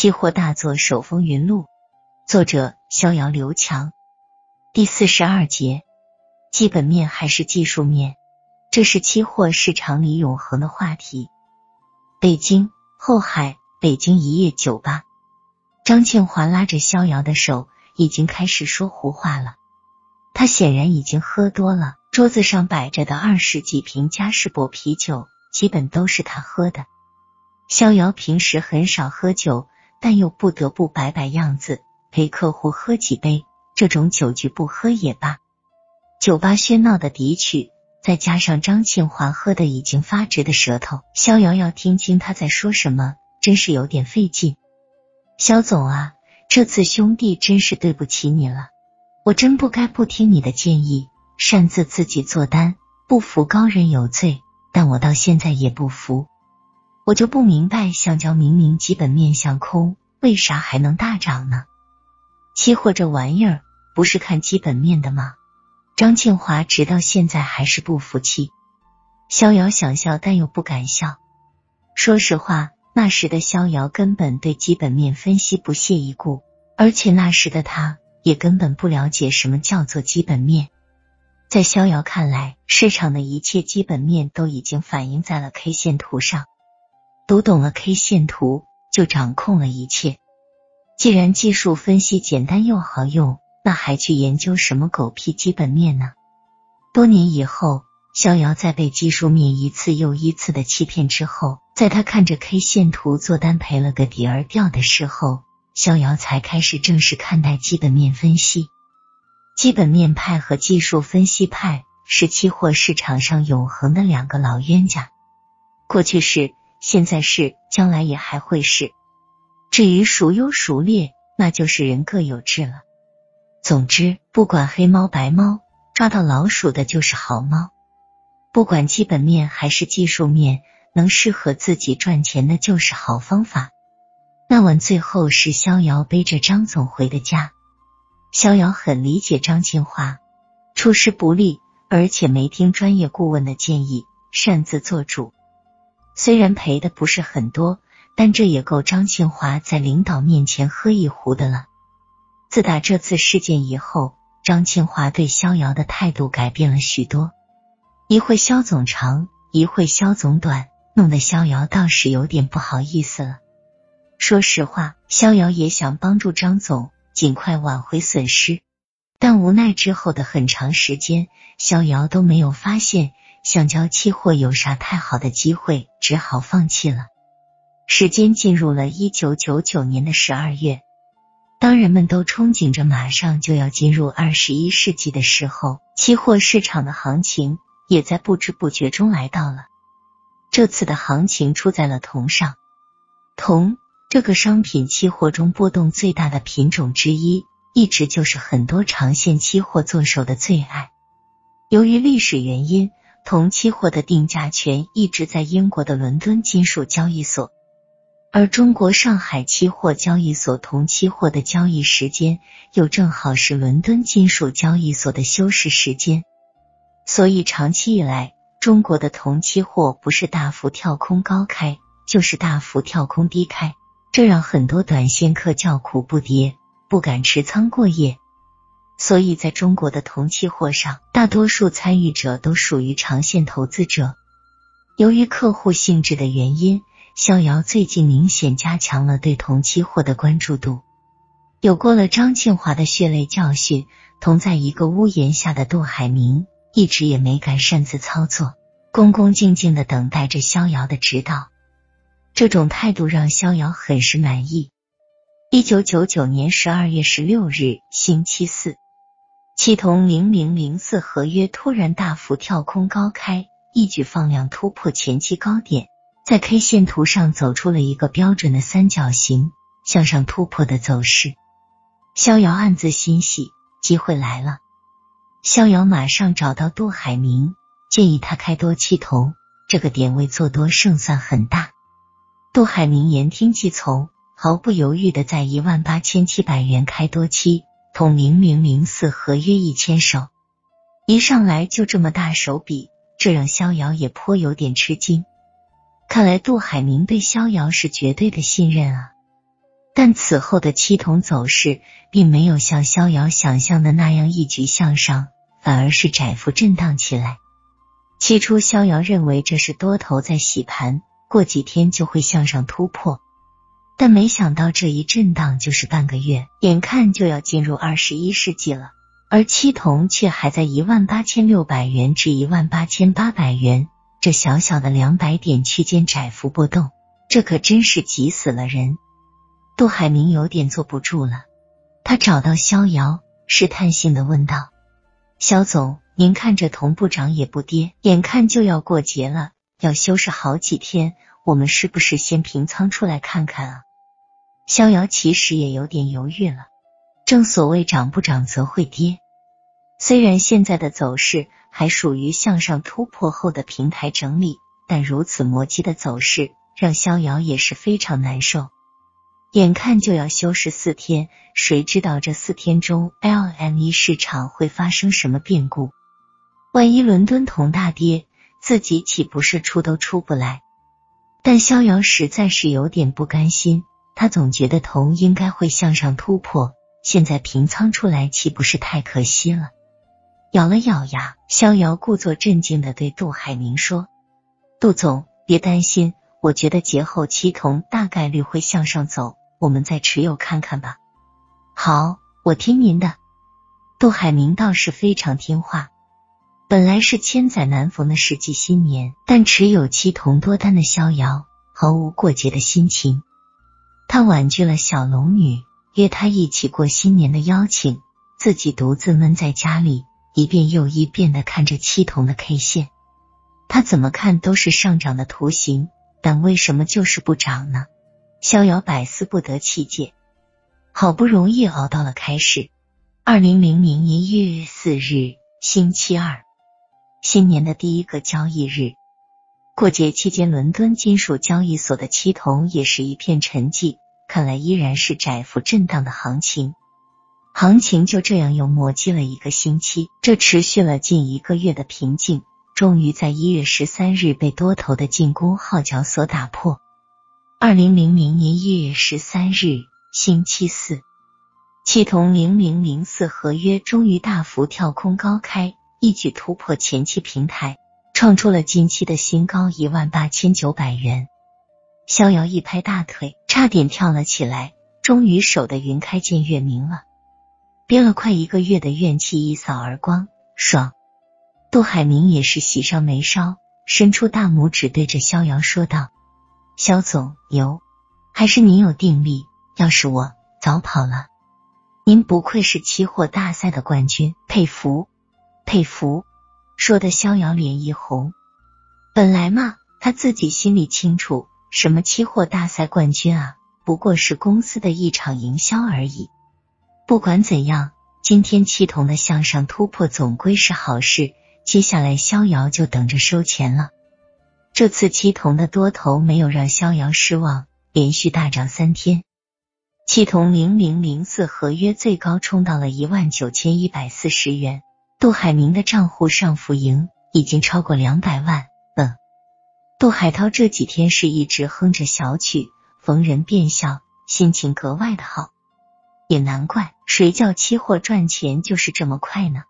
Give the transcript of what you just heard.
期货大作手风云录，作者逍遥刘强。第四十二节，基本面还是技术面？这是期货市场里永恒的话题。北京后海，北京一夜酒吧，张庆华拉着逍遥的手，已经开始说胡话了。他显然已经喝多了，桌子上摆着的二十几瓶嘉士伯啤酒，基本都是他喝的。逍遥平时很少喝酒。但又不得不摆摆样子陪客户喝几杯，这种酒局不喝也罢。酒吧喧闹的笛曲，再加上张庆华喝的已经发直的舌头，逍遥要听清他在说什么，真是有点费劲。肖总啊，这次兄弟真是对不起你了，我真不该不听你的建议，擅自自己做单，不服高人有罪，但我到现在也不服。我就不明白，橡胶明明基本面向空，为啥还能大涨呢？期货这玩意儿不是看基本面的吗？张庆华直到现在还是不服气。逍遥想笑，但又不敢笑。说实话，那时的逍遥根本对基本面分析不屑一顾，而且那时的他也根本不了解什么叫做基本面。在逍遥看来，市场的一切基本面都已经反映在了 K 线图上。读懂了 K 线图，就掌控了一切。既然技术分析简单又好用，那还去研究什么狗屁基本面呢？多年以后，逍遥在被技术面一次又一次的欺骗之后，在他看着 K 线图做单赔了个底儿掉的时候，逍遥才开始正式看待基本面分析。基本面派和技术分析派是期货市场上永恒的两个老冤家，过去是。现在是，将来也还会是。至于孰优孰劣，那就是人各有志了。总之，不管黑猫白猫，抓到老鼠的就是好猫。不管基本面还是技术面，能适合自己赚钱的就是好方法。那晚最后是逍遥背着张总回的家。逍遥很理解张庆华出师不利，而且没听专业顾问的建议，擅自做主。虽然赔的不是很多，但这也够张庆华在领导面前喝一壶的了。自打这次事件以后，张庆华对逍遥的态度改变了许多。一会肖总长，一会肖总短，弄得逍遥倒是有点不好意思了。说实话，逍遥也想帮助张总尽快挽回损失，但无奈之后的很长时间，逍遥都没有发现。橡胶期货有啥太好的机会，只好放弃了。时间进入了一九九九年的十二月，当人们都憧憬着马上就要进入二十一世纪的时候，期货市场的行情也在不知不觉中来到了。这次的行情出在了铜上，铜这个商品期货中波动最大的品种之一，一直就是很多长线期货做手的最爱。由于历史原因。铜期货的定价权一直在英国的伦敦金属交易所，而中国上海期货交易所铜期货的交易时间又正好是伦敦金属交易所的休市时间，所以长期以来，中国的铜期货不是大幅跳空高开，就是大幅跳空低开，这让很多短线客叫苦不迭，不敢持仓过夜。所以，在中国的铜期货上，大多数参与者都属于长线投资者。由于客户性质的原因，逍遥最近明显加强了对铜期货的关注度。有过了张庆华的血泪教训，同在一个屋檐下的杜海明一直也没敢擅自操作，恭恭敬敬的等待着逍遥的指导。这种态度让逍遥很是满意。一九九九年十二月十六日，星期四。期铜零零零四合约突然大幅跳空高开，一举放量突破前期高点，在 K 线图上走出了一个标准的三角形向上突破的走势。逍遥暗自欣喜，机会来了。逍遥马上找到杜海明，建议他开多期铜，这个点位做多胜算很大。杜海明言听计从，毫不犹豫的在一万八千七百元开多期。同零零零四合约一千手，一上来就这么大手笔，这让逍遥也颇有点吃惊。看来杜海明对逍遥是绝对的信任啊！但此后的期铜走势并没有像逍遥想象的那样一举向上，反而是窄幅震荡起来。起初，逍遥认为这是多头在洗盘，过几天就会向上突破。但没想到这一震荡就是半个月，眼看就要进入二十一世纪了，而七铜却还在一万八千六百元至一万八千八百元这小小的两百点区间窄幅波动，这可真是急死了人。杜海明有点坐不住了，他找到逍遥，试探性的问道：“肖总。”您看这铜不涨也不跌，眼看就要过节了，要休息好几天，我们是不是先平仓出来看看啊？逍遥其实也有点犹豫了。正所谓涨不涨则会跌，虽然现在的走势还属于向上突破后的平台整理，但如此磨叽的走势让逍遥也是非常难受。眼看就要休市四天，谁知道这四天中 LME 市场会发生什么变故？万一伦敦铜大跌，自己岂不是出都出不来？但逍遥实在是有点不甘心，他总觉得铜应该会向上突破，现在平仓出来岂不是太可惜了？咬了咬牙，逍遥故作镇静的对杜海明说：“杜总，别担心，我觉得节后期铜大概率会向上走，我们再持有看看吧。”好，我听您的。杜海明倒是非常听话。本来是千载难逢的世纪新年，但持有期铜多单的逍遥毫无过节的心情。他婉拒了小龙女约他一起过新年的邀请，自己独自闷在家里，一遍又一遍的看着七铜的 K 线。他怎么看都是上涨的图形，但为什么就是不涨呢？逍遥百思不得其解。好不容易熬到了开始，二零零零年一月四日，星期二。新年的第一个交易日，过节期间，伦敦金属交易所的期铜也是一片沉寂，看来依然是窄幅震荡的行情。行情就这样又磨叽了一个星期，这持续了近一个月的平静，终于在一月十三日被多头的进攻号角所打破。二零零零年一月十三日，星期四，期铜零零零四合约终于大幅跳空高开。一举突破前期平台，创出了近期的新高一万八千九百元。逍遥一拍大腿，差点跳了起来，终于守得云开见月明了。憋了快一个月的怨气一扫而光，爽！杜海明也是喜上眉梢，伸出大拇指对着逍遥说道：“肖总牛，还是您有定力，要是我早跑了。您不愧是期货大赛的冠军，佩服。”佩服，说的逍遥脸一红。本来嘛，他自己心里清楚，什么期货大赛冠军啊，不过是公司的一场营销而已。不管怎样，今天七同的向上突破总归是好事。接下来，逍遥就等着收钱了。这次七铜的多头没有让逍遥失望，连续大涨三天。七铜零零零四合约最高冲到了一万九千一百四十元。杜海明的账户上浮盈已经超过两百万。嗯，杜海涛这几天是一直哼着小曲，逢人便笑，心情格外的好。也难怪，谁叫期货赚钱就是这么快呢？